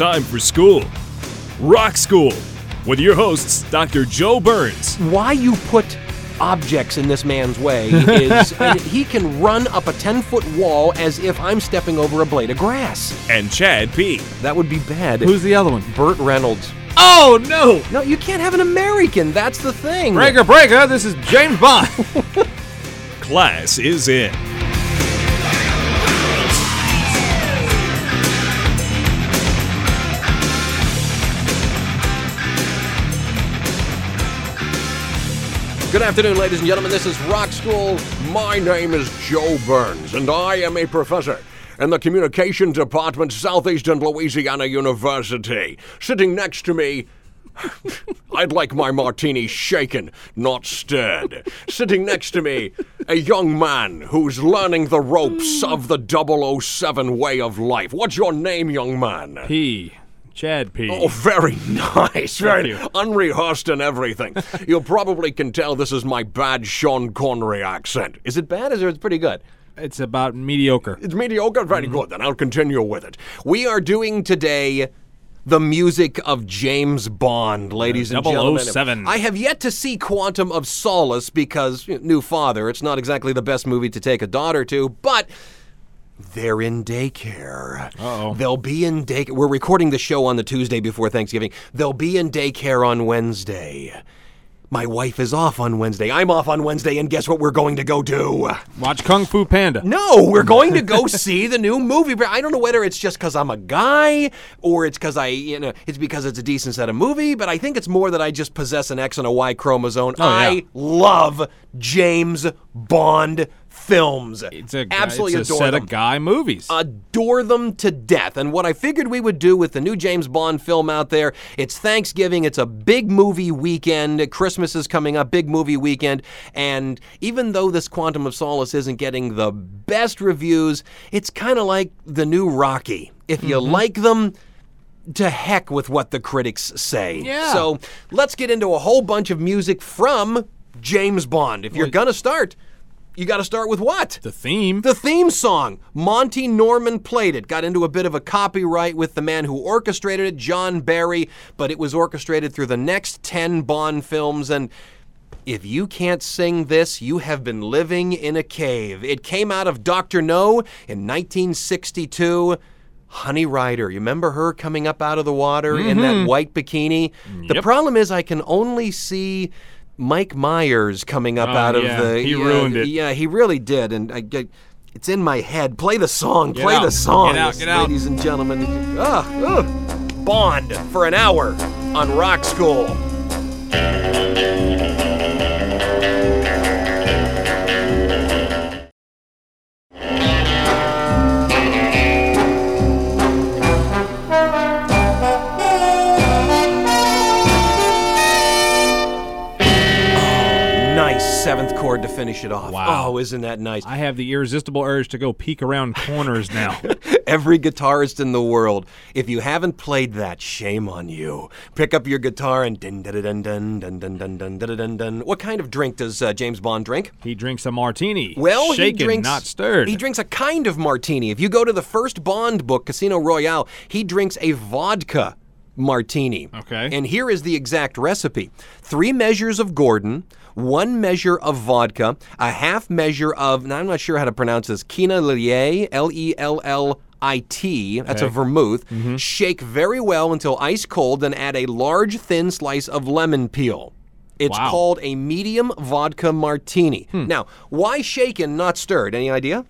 Time for school. Rock School with your hosts, Dr. Joe Burns why you put objects in this man's way is I he can run up a 10 foot wall as if I'm stepping over a blade of grass. and Chad P. That would be bad. Who's the other one? Burt Reynolds? Oh no! No, you can't have an American. That's the thing. Breaker, breaker! This is James Bond. Class is in. Good afternoon, ladies and gentlemen. This is Rock School. My name is Joe Burns, and I am a professor in the Communication Department, Southeastern Louisiana University. Sitting next to me, I'd like my martini shaken, not stirred. Sitting next to me, a young man who's learning the ropes of the 007 way of life. What's your name, young man? P. Chad P. Oh, very nice. Very unrehearsed and everything. you probably can tell this is my bad Sean Connery accent. Is it bad? Is it pretty good? It's about mediocre. It's mediocre. Very mm-hmm. good. Then I'll continue with it. We are doing today the music of James Bond, uh, ladies and oh gentlemen. 007. I have yet to see Quantum of Solace because you know, new father. It's not exactly the best movie to take a daughter to, but. They're in daycare. Uh-oh. They'll be in daycare. We're recording the show on the Tuesday before Thanksgiving. They'll be in daycare on Wednesday. My wife is off on Wednesday. I'm off on Wednesday, and guess what we're going to go do? Watch Kung Fu Panda. No, we're going to go see the new movie. But I don't know whether it's just because I'm a guy or it's because I, you know, it's because it's a decent set of movie. But I think it's more that I just possess an X and a Y chromosome. Oh, yeah. I love James Bond films. It's a absolutely it's a adore set them. of guy movies. Adore them to death. And what I figured we would do with the new James Bond film out there, it's Thanksgiving, it's a big movie weekend. Christmas is coming up, big movie weekend. And even though this Quantum of Solace isn't getting the best reviews, it's kind of like the new Rocky. If you Mm-hmm. like them, to heck with what the critics say. Yeah. So let's get into a whole bunch of music from James Bond. If you're gonna start, you got to start with what? the theme. The theme song. Monty Norman played it. Got into a bit of a copyright with the man who orchestrated it, John Barry, but it was orchestrated through the next 10 Bond films. And if you can't sing this, you have been living in a cave. It came out of Dr. No in 1962. Honey Ryder, you remember her coming up out of the water in that mm-hmm. white bikini? The problem is, I can only see Mike Myers coming up Oh, out of yeah, the. he yeah, ruined it. Yeah, he really did, and I get. It's in my head. Play the song. Get Play out. the song, Get out, get out. ladies and gentlemen. Ah, ugh. Bond for an hour on Rock School. Chord to finish it off. Wow. Oh, isn't that nice? I have the irresistible urge to go peek around corners now. Every guitarist in the world, if you haven't played that, shame on you. Pick up your guitar and dun dun dun dun dun dun dun dun dun dun dun. What kind of drink does uh, James Bond drink? he drinks a martini. Well, shaken, he drinks not stirred. He drinks a kind of martini. If you go to the first Bond book, Casino Royale, he drinks a vodka martini. Okay. And here is the exact recipe: three measures of Gordon, one measure of vodka, a half measure of. Now I'm not sure how to pronounce this. Kina Lillet, L E L L. IT, that's a Okay. vermouth. Shake very well until ice cold, then add a large thin slice of lemon peel. It's Wow. called a medium vodka martini. Now, why shaken, not stirred? Any idea?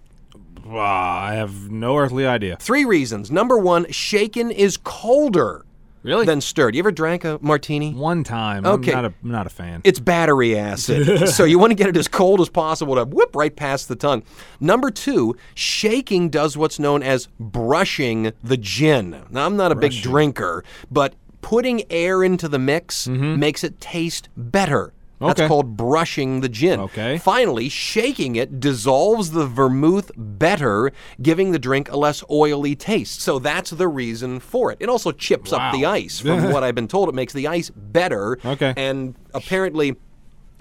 Ah, I have no earthly idea. Three reasons. Number one, shaken is colder Really? than stirred. You ever drank a martini? One time. Okay. I'm not a, I'm not a fan. It's battery acid. so you want to get it as cold as possible to whip right past the tongue. Number two, shaking does what's known as brushing the gin. Now, I'm not a big drinker, but putting air into the mix mm-hmm. makes it taste better. That's Okay. called brushing the gin. Okay. Finally, shaking it dissolves the vermouth better, giving the drink a less oily taste. So that's the reason for it. It also chips up the ice. From what I've been told, it makes the ice better. Okay. And apparently,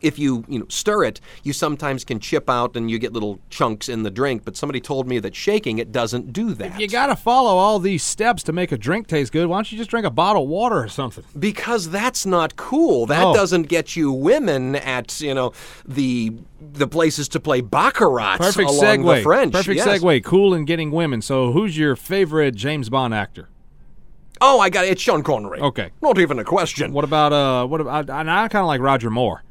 if you you know stir it, you sometimes can chip out and you get little chunks in the drink. But somebody told me that shaking it doesn't do that. you got to follow all these steps to make a drink taste good. Why don't you just drink a bottle of water or something? because that's not cool. That Oh. doesn't get you women at you know the the places to play baccarat Perfect along segue. the French. Perfect yes. segue. Cool and getting women. So, who's your favorite James Bond actor? Oh, I got it. It's Sean Connery. Okay. Not even a question. What about uh? What about? And I kind of like Roger Moore.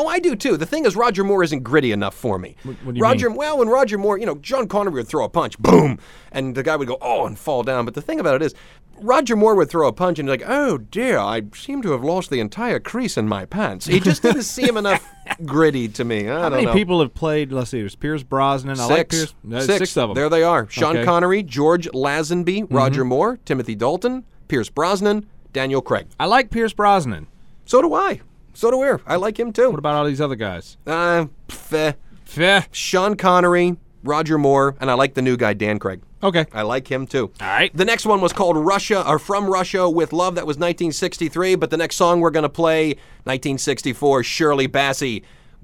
Oh, I do too. The thing is, Roger Moore isn't gritty enough for me. what you Roger, mean? well, when Roger Moore, you know, Sean Connery would throw a punch, boom, and the guy would go, oh, and fall down. But the thing about it is, Roger Moore would throw a punch and be like, oh dear, I seem to have lost the entire crease in my pants. He just didn't seem enough gritty to me. I How don't many know. people have played? Let's see. There's Pierce Brosnan. I Six. like Pierce. six. six of them. There they are. Sean Okay. Mm-hmm. Connery, George Lazenby, Roger Moore, Timothy Dalton, Pierce Brosnan, Daniel Craig. I like Pierce Brosnan. So do I. So do we. I like him too. What about all these other guys? Uh, pff, Feh. Sean Connery, Roger Moore, and I like the new guy, Dan Craig. Okay. I like him too. All right. The next one was called Russia or From Russia with Love. That was 1963. But the next song we're going to play, 1964, Shirley Bassey,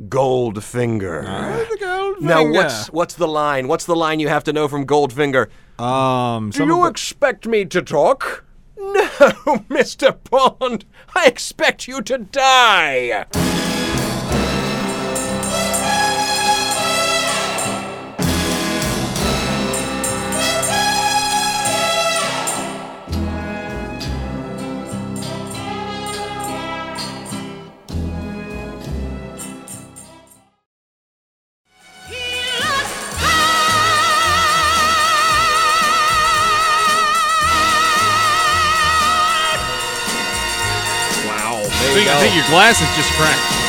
Goldfinger. Now, what's what's the line? What's the line you have to know from Goldfinger? um? Do you the- expect me to talk? No, Mr. Bond. I expect you to die. Think, I think your glasses just cracked.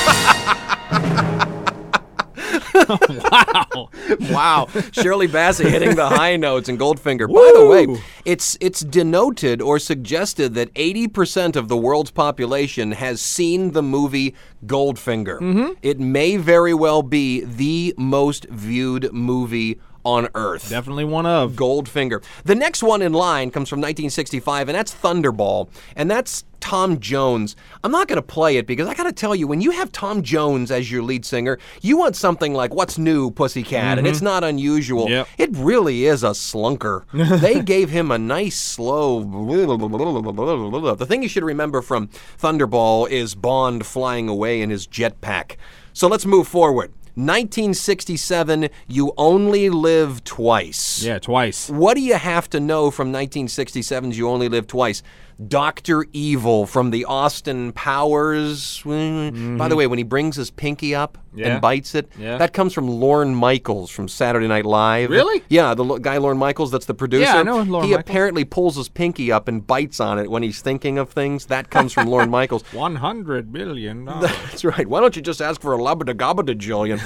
wow. Wow, Shirley Bassey hitting the high notes in Goldfinger. By the way, it's it's denoted or suggested that 80% of the world's population has seen the movie Goldfinger. Mm-hmm. It may very well be the most viewed movie on earth. Definitely one of. Goldfinger. The next one in line comes from 1965, and that's Thunderball, and that's Tom Jones. I'm not going to play it because I got to tell you, when you have Tom Jones as your lead singer, you want something like "What's New, Pussycat," and it's mm-hmm. not unusual. Yep. It really is a slunker. they gave him a nice slow. The thing you should remember from Thunderball is Bond flying away in his jetpack. So let's move forward. 1967, You Only Live Twice. Yeah, twice. What do you have to know from 1967's You Only Live Twice? Dr. Evil from the Austin Powers. By the way, when he brings his pinky up Mm-hmm. Yeah. and bites it, Yeah. that comes from Lorne Michaels from Saturday Night Live. Really? Yeah, the lo- guy Lorne Michaels, that's the producer. Yeah, I know Lorne he Michaels. apparently pulls his pinky up and bites on it when he's thinking of things. That comes from Lorne Michaels. One hundred billion dollars. That's right. Why don't you just ask for a labada gabada jillion?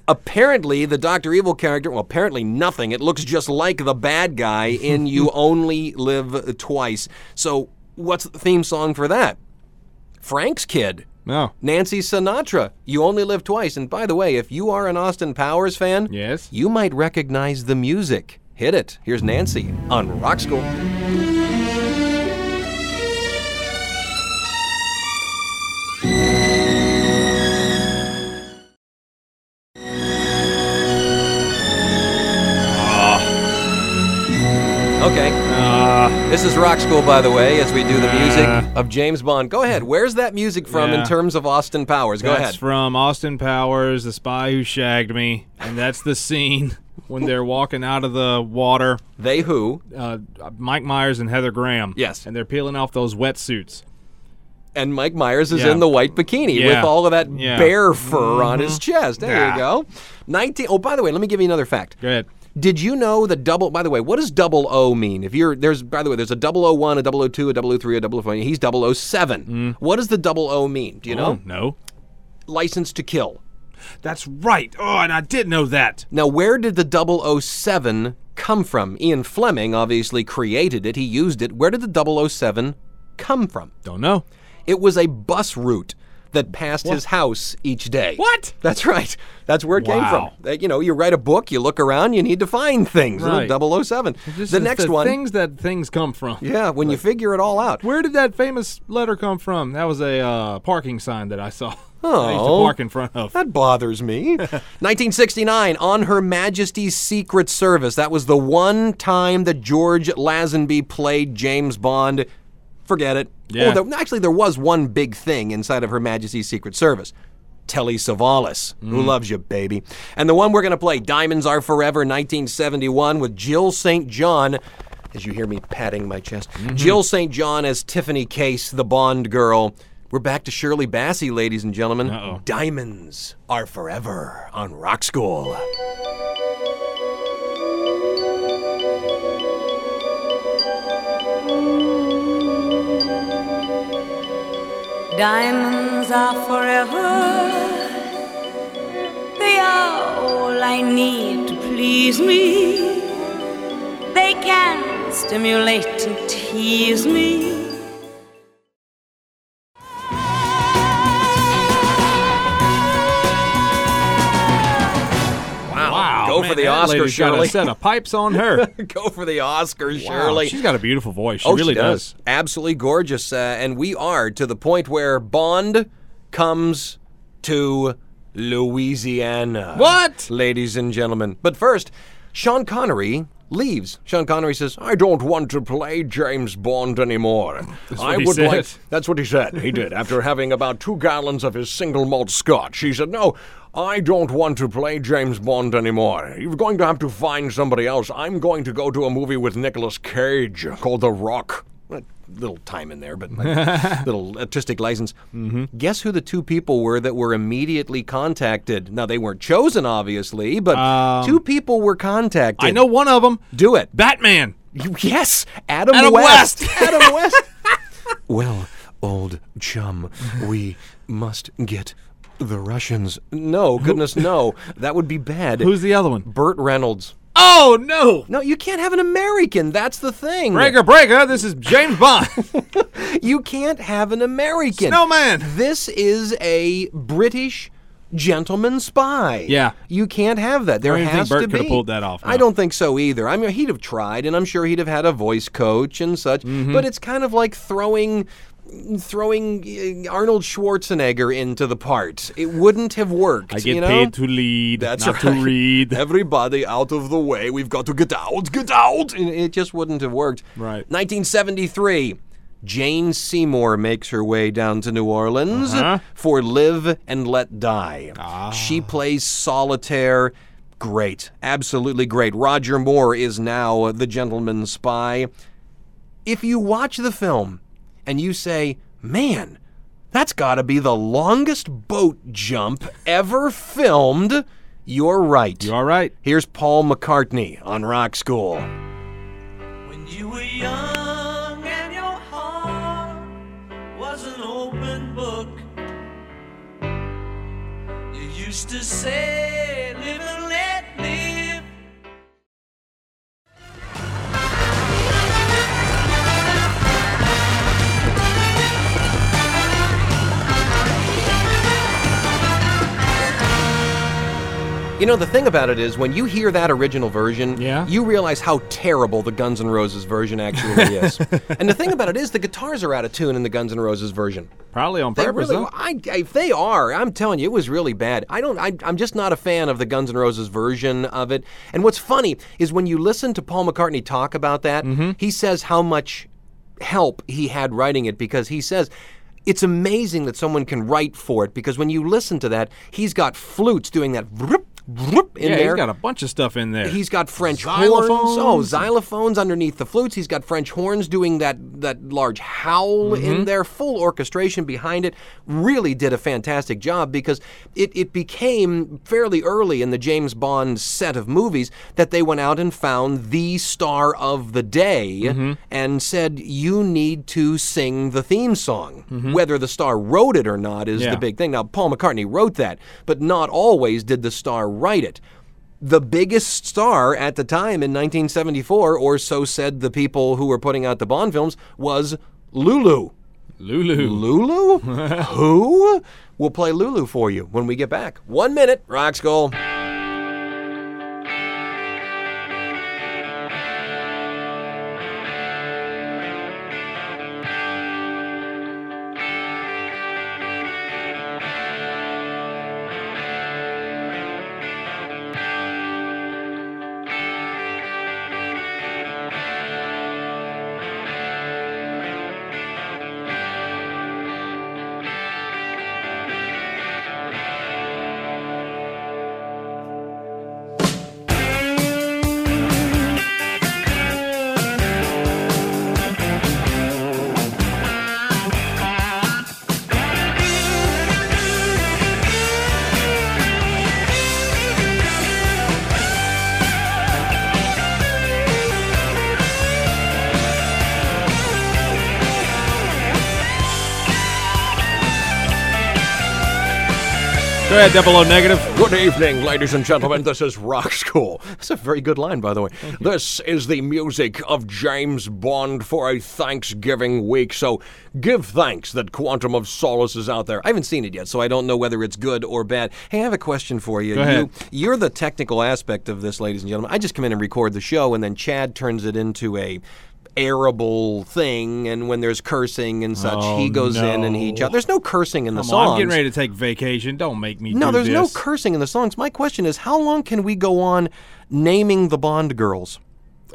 apparently, the Doctor Evil character, well, apparently nothing. It looks just like the bad guy in You Only Live Twice. So, what's the theme song for that? Frank's Kid. No. Nancy Sinatra, You Only Live Twice. And by the way, if you are an Austin Powers fan, Yes. you might recognize the music. Hit it. Here's Nancy on Rock School. This is Rock School, by the way, as we do the music of James Bond. Go ahead. Where's that music from in Yeah. terms of Austin Powers? Go that's ahead. from Austin Powers, The Spy Who Shagged Me, and that's the scene when they're walking out of the water. they Who Uh, Mike Myers and Heather Graham. Yes. And they're peeling off those wetsuits. and Mike Myers is Yeah. in the white bikini with all of that Yeah. bear fur on his chest. There Yeah. you go. 19 Oh, by the way, let me give you another fact. Go ahead. Did you know that double? By the way, what does double O mean? If you're there's by the way, there's a double O one, a double O two, a double O three, a double O four. He's double O seven. Mm. What does the double O mean? Do you know? Oh, no. License to kill. That's right. Oh, and I did know that. Now, where did the 007 come from? Ian Fleming obviously created it. He used it. Where did the 007 come from? Don't know. It was a bus route that passed his house each day. What? That's right. That's where it came from. Uh, You know, you write a book, you look around, you need to find things. Right. 007. This the next the one. Things that things come from. yeah, when you figure it all out. Where did that famous letter come from? That was a uh, parking sign that I saw. I used to Oh. park in front of. That bothers me. 1969, on Her Majesty's Secret Service. That was the one time that George Lazenby played James Bond. Forget it. Oh, yeah. Oh, there, actually, there was one big thing inside of Her Majesty's Secret Service. Telly Savalas, who mm. loves you, baby. And the one we're going to play, Diamonds Are Forever, 1971, with Jill St. John, as you hear me patting my chest. Mm-hmm. Jill St. John as Tiffany Case, the Bond girl. We're back to Shirley Bassey, ladies and gentlemen. Uh-oh. Diamonds Are Forever on Rock School. Diamonds are forever. They are all I need to please me. They can stimulate and tease me. Go man, for the Oscar, Shirley. a set of pipes on her. Go for the Oscar, Wow, Shirley. she's got a beautiful voice. She oh, really she does. Absolutely gorgeous. Uh, and we are to the point where Bond comes to Louisiana. What? Ladies and gentlemen. But first, Sean Connery leaves. Sean Connery says, I don't want to play James Bond anymore. That's I would said. like. That's what he said. He did. After having about two gallons of his single malt scotch, he said, No, I don't want to play James Bond anymore. You're going to have to find somebody else. I'm going to go to a movie with Nicolas Cage called The Rock. A little time in there, but like, little artistic license. Mm-hmm. Guess who the two people were that were immediately contacted? Now they weren't chosen, obviously, but two people were contacted. I know one of them. Do it. Batman. Yes, Adam, Adam West. West. Adam West. well, old chum, we must get the Russians. No, goodness, no. That would be bad. Who's the other one? Burt Reynolds? Oh no! No, you can't have an American. That's the thing. Breaker, breaker. This is James Bond. You can't have an American. Snowman. This is a British gentleman spy. Yeah. You can't have that. There don't even think has Burt to could be. have pulled that off, I don't think so either. I mean, he'd have tried, and I'm sure he'd have had a voice coach and such. Mm-hmm. But it's kind of like throwing. Throwing uh, Arnold Schwarzenegger into the part, it wouldn't have worked. I get you know? paid to lead, That's not right. to read. Everybody out of the way. We've got to get out, get out. And it just wouldn't have worked. Right. 1973. Jane Seymour makes her way down to New Orleans Uh-huh. for Live and Let Die. Ah. She plays solitaire. Great. Absolutely great. Roger Moore is now the gentleman spy. If you watch the film and you say, man, that's got to be the longest boat jump ever filmed, you're right. You all right? Here's Paul McCartney on Rock School. When you were young and your heart was an open book, you used to say, You know, the thing about it is, when you hear that original version, Yeah? you realize how terrible the Guns N' Roses version actually is. and the thing about it is, the guitars are out of tune in the Guns N' Roses version. Probably on They purpose. really? I, if they are, I'm telling you, it was really bad. I don't. I, I'm just not a fan of the Guns N' Roses version of it. And what's funny is when you listen to Paul McCartney talk about that, Mm-hmm. he says how much help he had writing it because he says. It's amazing that someone can write for it because when you listen to that, he's got flutes doing that vroom, whoop, in yeah, there. he's got a bunch of stuff in there. He's got French Xylophones. horns. Oh, xylophones underneath the flutes. He's got French horns doing that that large howl Mm-hmm. in there. Full orchestration behind it. Really did a fantastic job because it, it became fairly early in the James Bond set of movies that they went out and found the star of the day Mm-hmm. and said, "You need to sing the theme song." Whether the star wrote it or not is Mm-hmm. Yeah. the big thing. Now, Paul McCartney wrote that, but not always did the star write it the biggest star at the time in 1974, or so said the people who were putting out the Bond films, was Lulu. Lulu. Lulu? who? We'll play Lulu for you when we get back. One minute, Rock School. Go ahead, double O negative. Good evening, ladies and gentlemen. This is Rock School. That's a very good line, by the way. This is the music of James Bond for a Thanksgiving week. So give thanks that Quantum of Solace is out there. I haven't seen it yet, so I don't know whether it's good or bad. Hey, I have a question for you. Go ahead. You, you're the technical aspect of this, ladies and gentlemen. I just come in and record the show, and then Chad turns it into a arable thing and when there's cursing and such he Oh, goes in and he no. ch- there's no cursing in the Come songs on, I'm getting ready to take vacation. Don't make me no, there's no cursing in the songs. My question is, how long can we go on naming the Bond girls?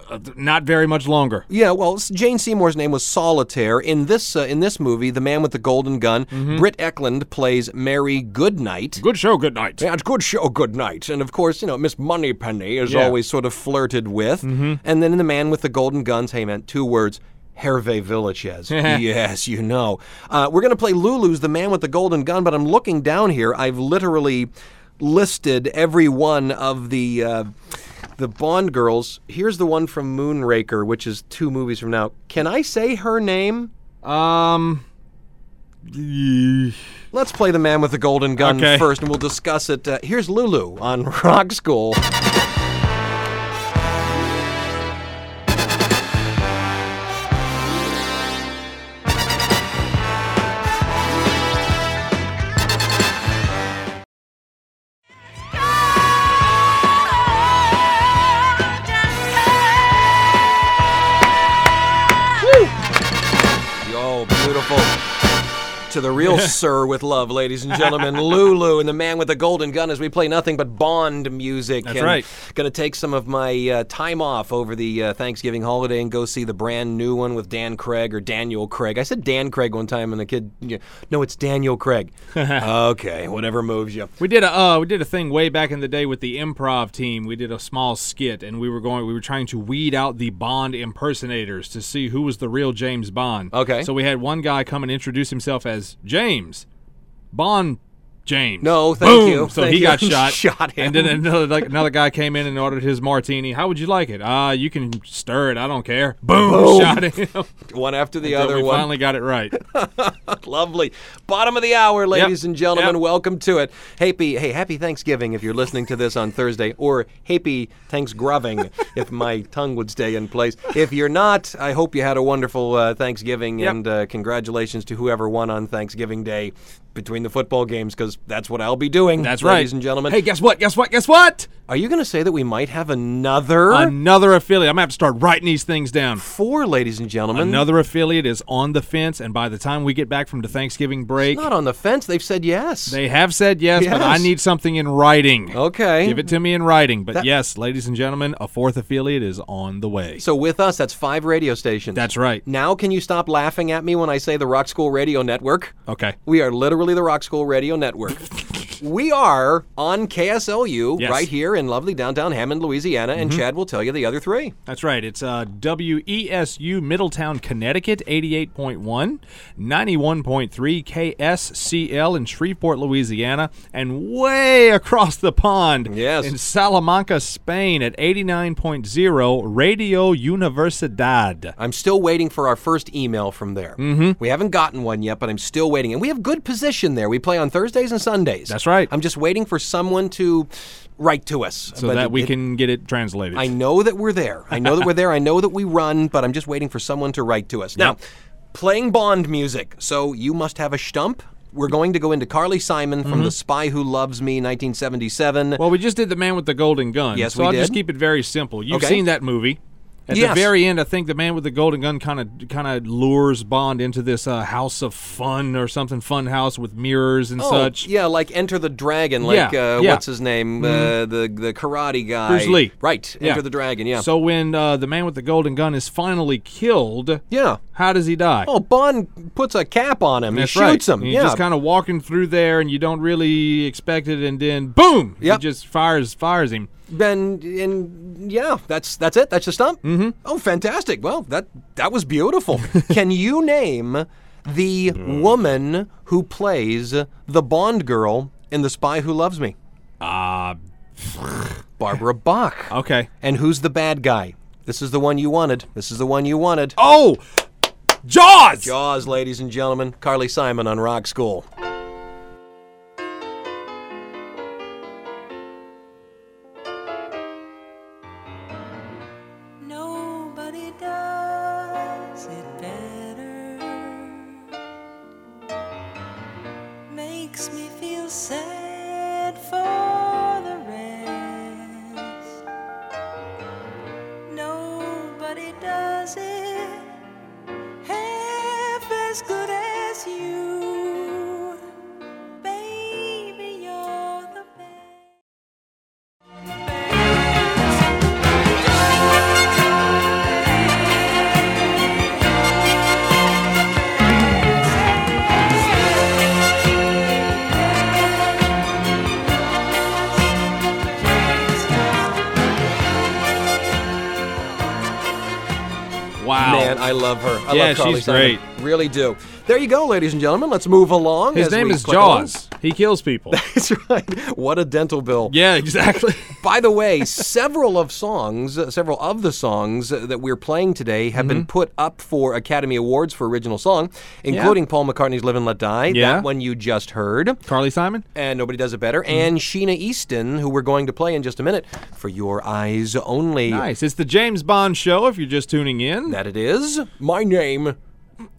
Uh, Not very much longer. Yeah, well, Jane Seymour's name was Solitaire. In this uh, in this movie, the man with the golden gun, Britt Ekland plays Mary Goodnight. Good show, good night. Yeah, it's good show, good night. And of course, you know, Miss Moneypenny is Yeah. always sort of flirted with. And then in the man with the golden guns, hey man, two words. Hervé Villechaize. yes, you know. Uh, we're going to play Lulu's The Man with the Golden Gun, but I'm looking down here. I've literally listed every one of the uh, the Bond girls. Here's the one from Moonraker, which is two movies from now. Can I say her name? Um. Let's play The Man with the Golden Gun Okay. first, and we'll discuss it. Uh, here's Lulu on Rock School. To the real sir with love, ladies and gentlemen, Lulu and the man with the golden gun as we play nothing but Bond music. That's and right. Going to take some of my uh, time off over the uh, Thanksgiving holiday and go see the brand new one with Dan Craig or Daniel Craig. I said Dan Craig one time, and the kid, no, it's Daniel Craig. okay, whatever moves you. We did a uh, we did a thing way back in the day with the improv team. We did a small skit, and we were going we were trying to weed out the Bond impersonators to see who was the real James Bond. Okay. So we had one guy come and introduce himself as James Bond. James. No, thank Boom! you. So Thank he you. got shot. Shot him. And then another like, another guy came in and ordered his martini. How would you like it? Uh, you can stir it. I don't care. Boom! Shot him. One after the Until other we one. finally got it right. Lovely. Bottom of the hour, ladies and gentlemen. Yep. Welcome to it. Happy, hey, happy Thanksgiving if you're listening to this on Thursday, or happy Thanksgiving if my tongue would stay in place. If you're not, I hope you had a wonderful uh, Thanksgiving, Yep. and uh, congratulations to whoever won on Thanksgiving Day between the football games, because that's what I'll be doing. That's right, ladies and gentlemen. Hey, guess what? Guess what? Guess what? are you going to say that we might have another Another affiliate. I'm gonna have to start writing these things down. four, ladies and gentlemen? Another affiliate is on the fence, and by the time we get back from the Thanksgiving break, Not on the fence. They've said yes. they have said yes, but I need something in writing. okay. Give it to me in writing. But That- yes, ladies and gentlemen, a fourth affiliate is on the way. So with us, that's five radio stations. That's right. Now, can you stop laughing at me when I say the Rock School Radio Network? Okay. We are literally the Rock School Radio Network work. We are on KSLU Yes. right here in lovely downtown Hammond, Louisiana, and Chad will tell you the other three. That's right. It's uh, WESU Middletown, Connecticut, 88.1, 91.3 KSCL in Shreveport, Louisiana, and way across the pond Yes. in Salamanca, Spain at 89.0 Radio Universidad. I'm still waiting for our first email from there. Mm-hmm. We haven't gotten one yet, but I'm still waiting. And we have good position there. We play on Thursdays and Sundays. That's right. I'm just waiting for someone to write to us. So But that we it- can get it translated. I know that we're there. I know that we're there. I know that we run, but I'm just waiting for someone to write to us. Now, playing Bond music. So you must have a stump. We're going to go into Carly Simon Mm-hmm. from The Spy Who Loves Me, 1977. Well, we just did the man with the golden gun. Yes, so we I'll just keep it very simple. You've Okay. seen that movie. At Yes. the very end, I think the man with the golden gun kind of kind of lures Bond into this uh, house of fun or something, fun house with mirrors and Oh, such. Yeah, like Enter the Dragon, like Yeah, uh, yeah. Mm-hmm. what's his name, uh, the the karate guy, Bruce Lee. Right, Yeah. Enter the Dragon. Yeah. So when uh, the man with the golden gun is finally killed, yeah. how does he die? Oh, Bond puts a cap on him. That's he right. shoots him. He's yeah. just kind of walking through there, and you don't really expect it, and then boom, Yep. he just fires fires him. Then and yeah, that's that's it. That's the stump. Mm-hmm. Oh, fantastic. Well, that that was beautiful. Can you name the woman who plays the Bond girl in The Spy Who Loves Me? Uh, Barbara Bach. okay. And who's the bad guy? This is the one you wanted. This is the one you wanted. Oh, Jaws. Jaws, ladies and gentlemen. Carly Simon on Rock School. I Yeah, love Carly she's Simon. great. Really do. There you go, ladies and gentlemen. Let's move along. His as name we is click along. Jaws. He kills people. That's right. What a dental bill. yeah, exactly. By the way, several of songs, uh, several of the songs uh, that we're playing today have Mm-hmm. been put up for Academy Awards for original song, including Paul McCartney's "Live and Let Die." Yeah. That one you just heard. Carly Simon. And nobody does it better. Mm-hmm. And Sheena Easton, who we're going to play in just a minute, for your eyes only. Nice. It's the James Bond show. If you're just tuning in, That it is. My name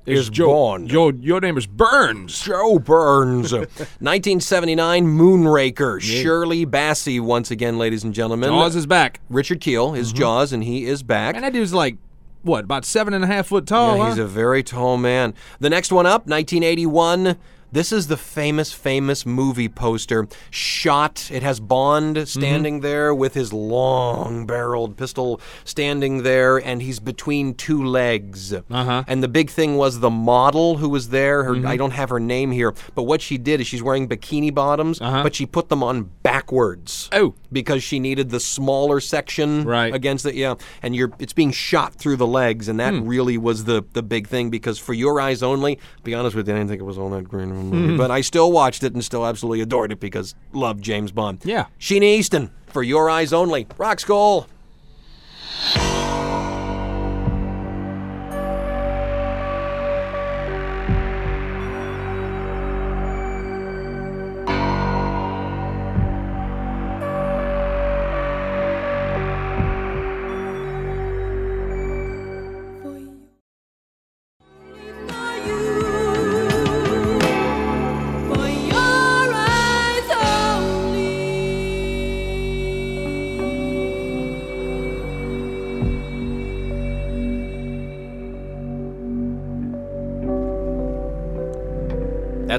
is Joe. Bond. Your your name is Burns. Joe Burns. 1979 Moonraker. Shirley Bassey, once again, ladies and gentlemen. Jaws is back, Richard Kiel, his mm-hmm. Jaws, and he is back. and that dude's like what about seven and a half foot tall? Yeah, huh? he's a very tall man. The next one up, 1981. This is the famous, famous movie poster. Shot. It has Bond mm-hmm. standing there with his long barreled pistol standing there, and he's between two legs. Uh-huh. And the big thing was the model who was there. Her, mm-hmm. I don't have her name here, but what she did is she's wearing bikini bottoms, uh-huh. but she put them on backwards. Oh. Because she needed the smaller section Right. against it. yeah, and you're it's being shot through the legs, and that hmm. really was the the big thing because for your eyes only. Be honest with you, I didn't think it was all that great movie, mm-hmm. but I still watched it and still absolutely adored it because loved James Bond. Yeah. Sheena Easton for your eyes only. Rock School.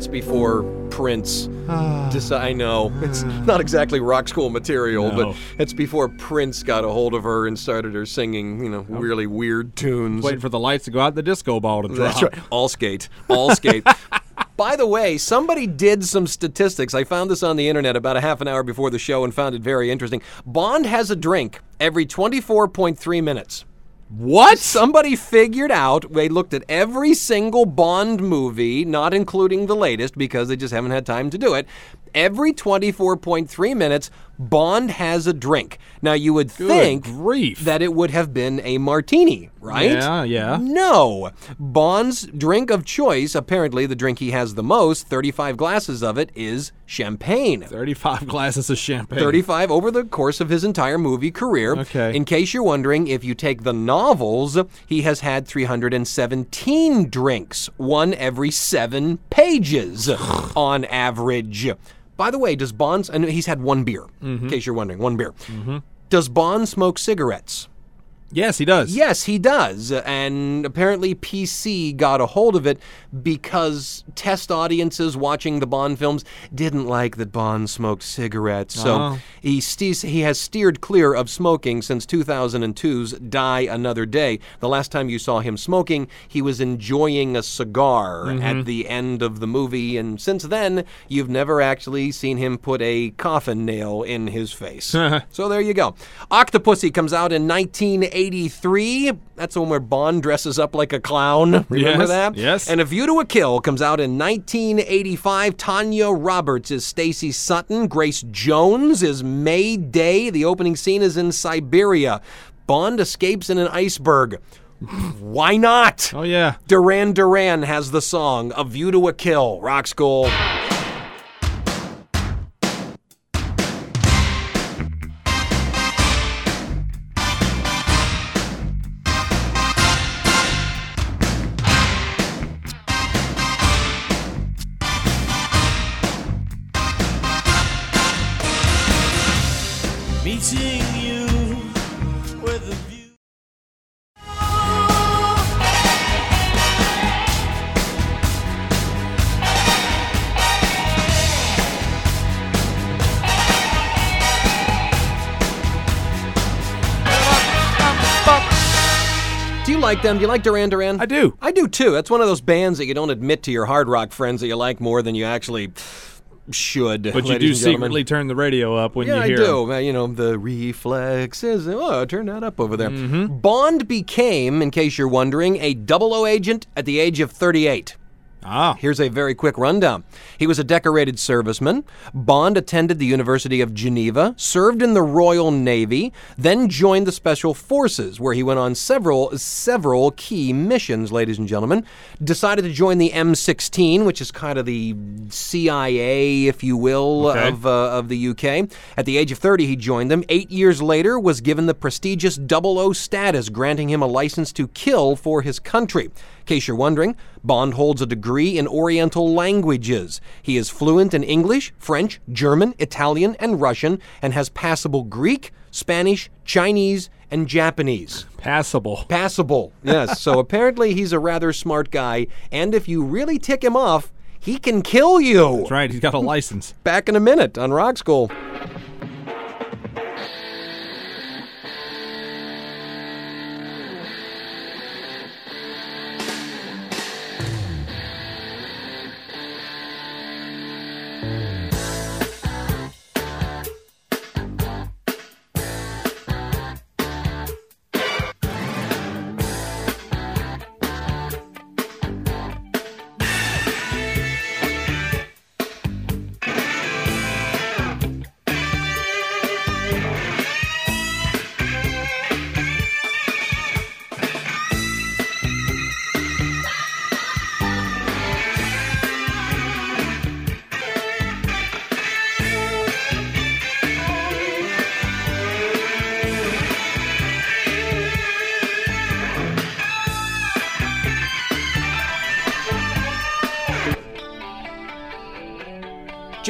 That's before Prince. Ah. Deci- I know it's ah. not exactly rock school material, No. but it's before Prince got a hold of her and started her singing, you know, really weird tunes. Waiting for the lights to go out, the disco ball to drop. That's right. All skate. All skate. By the way, somebody did some statistics. I found this on the internet about a half an hour before the show and found it very interesting. Bond has a drink every 24.3 minutes. What? Somebody figured out, they looked at every single Bond movie, not including the latest because they just haven't had time to do it. Every 24.3 minutes, Bond has a drink. Now, you would think grief. that it would have been a martini, right? Yeah, yeah. No. Bond's drink of choice, apparently the drink he has the most, 35 glasses of it, is champagne. 35 glasses of champagne. 35 over the course of his entire movie career. Okay. In case you're wondering, if you take the novels, he has had 317 drinks, one every seven pages on average. By the way, does Bond, and he's had one beer, Mm-hmm. in case you're wondering, one beer. Does Bond smoke cigarettes? Yes, he does. Yes, he does. And apparently, PC got a hold of it because test audiences watching the Bond films didn't like that Bond smoked cigarettes. So Oh. he, ste- he has steered clear of smoking since 2002's Die Another Day. The last time you saw him smoking, he was enjoying a cigar mm-hmm. at the end of the movie. And since then, you've never actually seen him put a coffin nail in his face. so there you go. Octopussy comes out in 1983. That's the one where Bond dresses up like a clown. Remember Yes, that? yes. And A View to a Kill comes out in 1985. Tanya Roberts is Stacy Sutton. Grace Jones is May Day. The opening scene is in Siberia. Bond escapes in an iceberg. Why not? Oh, yeah. Duran Duran has the song A View to a Kill. Rock School. Like them? Do you like Duran Duran? I do. I do too. That's one of those bands that you don't admit to your hard rock friends that you like more than you actually should. But you do secretly turn the radio up when Yeah, you I hear do. 'em. Uh, You know, the reflexes. Oh, turn that up over there. Mm-hmm. Bond became, in case you're wondering, a double O agent at the age of 38. Ah. Here's a very quick rundown. He was a decorated serviceman. Bond attended the University of Geneva, served in the Royal Navy, then joined the Special Forces, where he went on several several key missions, ladies and gentlemen. Decided to join the M16, which is kind of the CIA, if you will, Okay. of uh, of the UK. At the age of 30, he joined them. Eight years later, was given the prestigious 00 status, granting him a license to kill for his country. In case you're wondering, Bond holds a degree in Oriental languages. He is fluent in English, French, German, Italian, and Russian, and has passable Greek, Spanish, Chinese, and Japanese. Passable. Passable, yes. so apparently he's a rather smart guy, and if you really tick him off, he can kill you. That's right. He's got a license. Back in a minute on Rock School.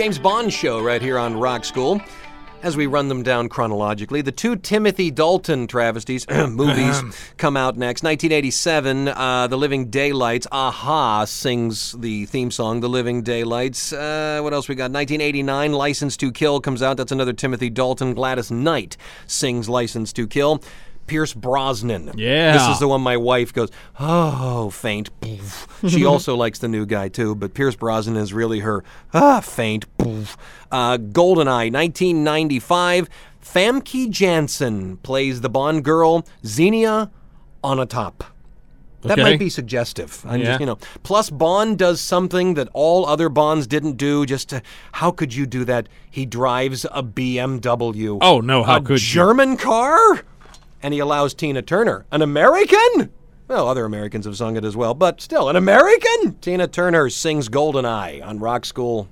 James Bond show right here on Rock School. As we run them down chronologically, the two Timothy Dalton travesties movies come out next. 1987, uh, The Living Daylights. a-ha sings the theme song, The Living Daylights. Uh, what else we got? 1989, License to Kill comes out. That's another Timothy Dalton. Gladys Knight sings License to Kill. Pierce Brosnan. Yeah. This is the one my wife goes, oh, faint. Poof. She also likes the new guy too, but Pierce Brosnan is really her, ah, faint. Poof. Uh, Goldeneye, 1995. Famke Janssen plays the Bond girl, Xenia Onatopp. That Okay. might be suggestive. I'm Yeah. just, you know. Plus, Bond does something that all other Bonds didn't do. Just to, how could you do that? He drives a BMW. Oh, no, how a could you? German car? And he allows Tina Turner, an American. Well, other Americans have sung it as well, but still, an American. Tina Turner sings "Goldeneye" on Rock School.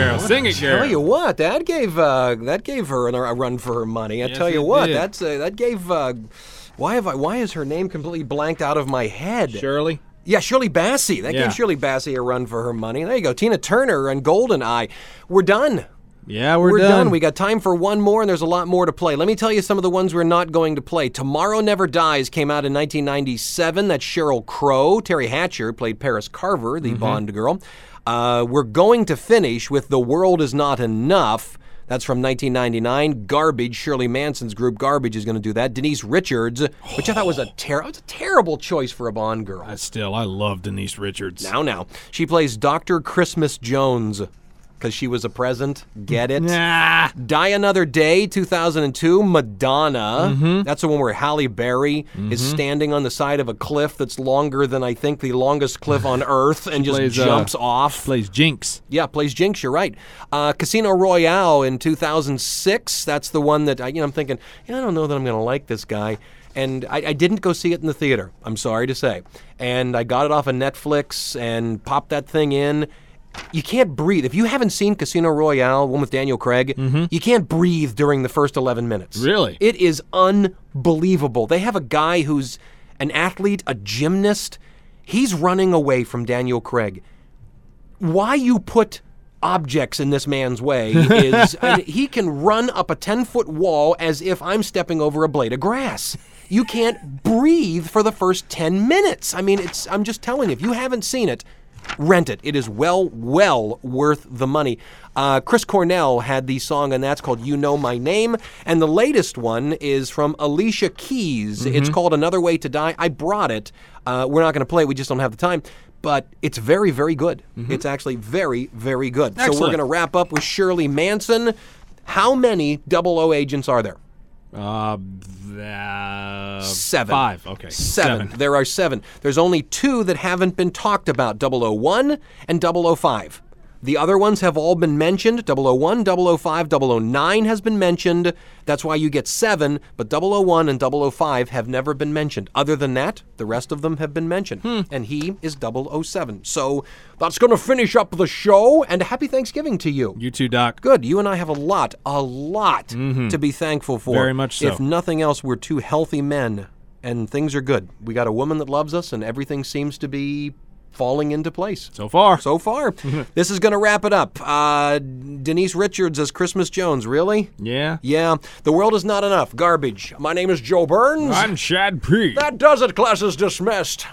Eye. Sing it, girl. Tell you what, that gave uh, that gave her an, a run for her money. I Yes, tell you what, did. that's uh, that gave. Uh, why have I? Why is her name completely blanked out of my head? Shirley. Yeah, Shirley Bassey. That Yeah. gave Shirley Bassey a run for her money. There you go. Tina Turner and Goldeneye. We're done. Yeah, we're, We're done. done. We got time for one more, and there's a lot more to play. Let me tell you some of the ones we're not going to play. Tomorrow Never Dies came out in 1997. That's Sheryl Crow. Teri Hatcher played Paris Carver, the Bond girl. Uh, we're going to finish with The World Is Not Enough. That's from 1999. Garbage. Shirley Manson's group Garbage is going to do that. Denise Richards, which I thought was a, ter- was a terrible choice for a Bond girl. Uh, Still, I love Denise Richards. Now, now. She plays Dr. Christmas Jones because she was a present. Get it? Nah. Die Another Day, 2002, Madonna. Mm-hmm. That's the one where Halle Berry is standing on the side of a cliff that's longer than I think the longest cliff on Earth and just plays, uh, jumps off. Plays Jinx. Yeah, plays Jinx. You're right. Uh, Casino Royale in 2006. That's the one that I, you know, I'm thinking. Yeah, I don't know that I'm going to like this guy. And I, I didn't go see it in the theater. I'm sorry to say. And I got it off of Netflix and popped that thing in. You can't breathe. If you haven't seen Casino Royale, one with Daniel Craig, mm-hmm. you can't breathe during the first 11 minutes. Really? It is unbelievable. They have a guy who's an athlete, a gymnast. He's running away from Daniel Craig why you put objects in this man's way is I he can run up a 10 foot wall as if I'm stepping over a blade of grass. You can't breathe for the first 10 minutes. I mean, it's I'm just telling you, if you haven't seen it, rent it. It is well, well worth the money. Uh, Chris Cornell had the song, and that's called You Know My Name. And the latest one is from Alicia Keys. It's called Another Way to Die. I brought it. Uh, we're not going to play it, we just don't have the time. But it's very, very good. It's actually very, very good. So we're going to wrap up with Shirley Manson. How many double O agents are there? Uh, uh, Seven. Five. Okay. Seven. There are seven. There's only two that haven't been talked about 001 and 005. The other ones have all been mentioned. 001, 005, 009 has been mentioned. That's why you get seven, but 001 and 005 have never been mentioned. Other than that, the rest of them have been mentioned. Hmm. And he is 007. So that's going to finish up the show, and happy Thanksgiving to you. You too, Doc. Good. You and I have a lot, a lot mm-hmm. to be thankful for. Very much so. If nothing else, we're two healthy men and things are good. We got a woman that loves us and everything seems to be falling into place. So far. So far. this is going to wrap it up. Uh, Denise Richards as Christmas Jones, really? Yeah. Yeah. The world is not enough. Garbage. My name is Joe Burns. I'm Chad P. That does it. Class is dismissed.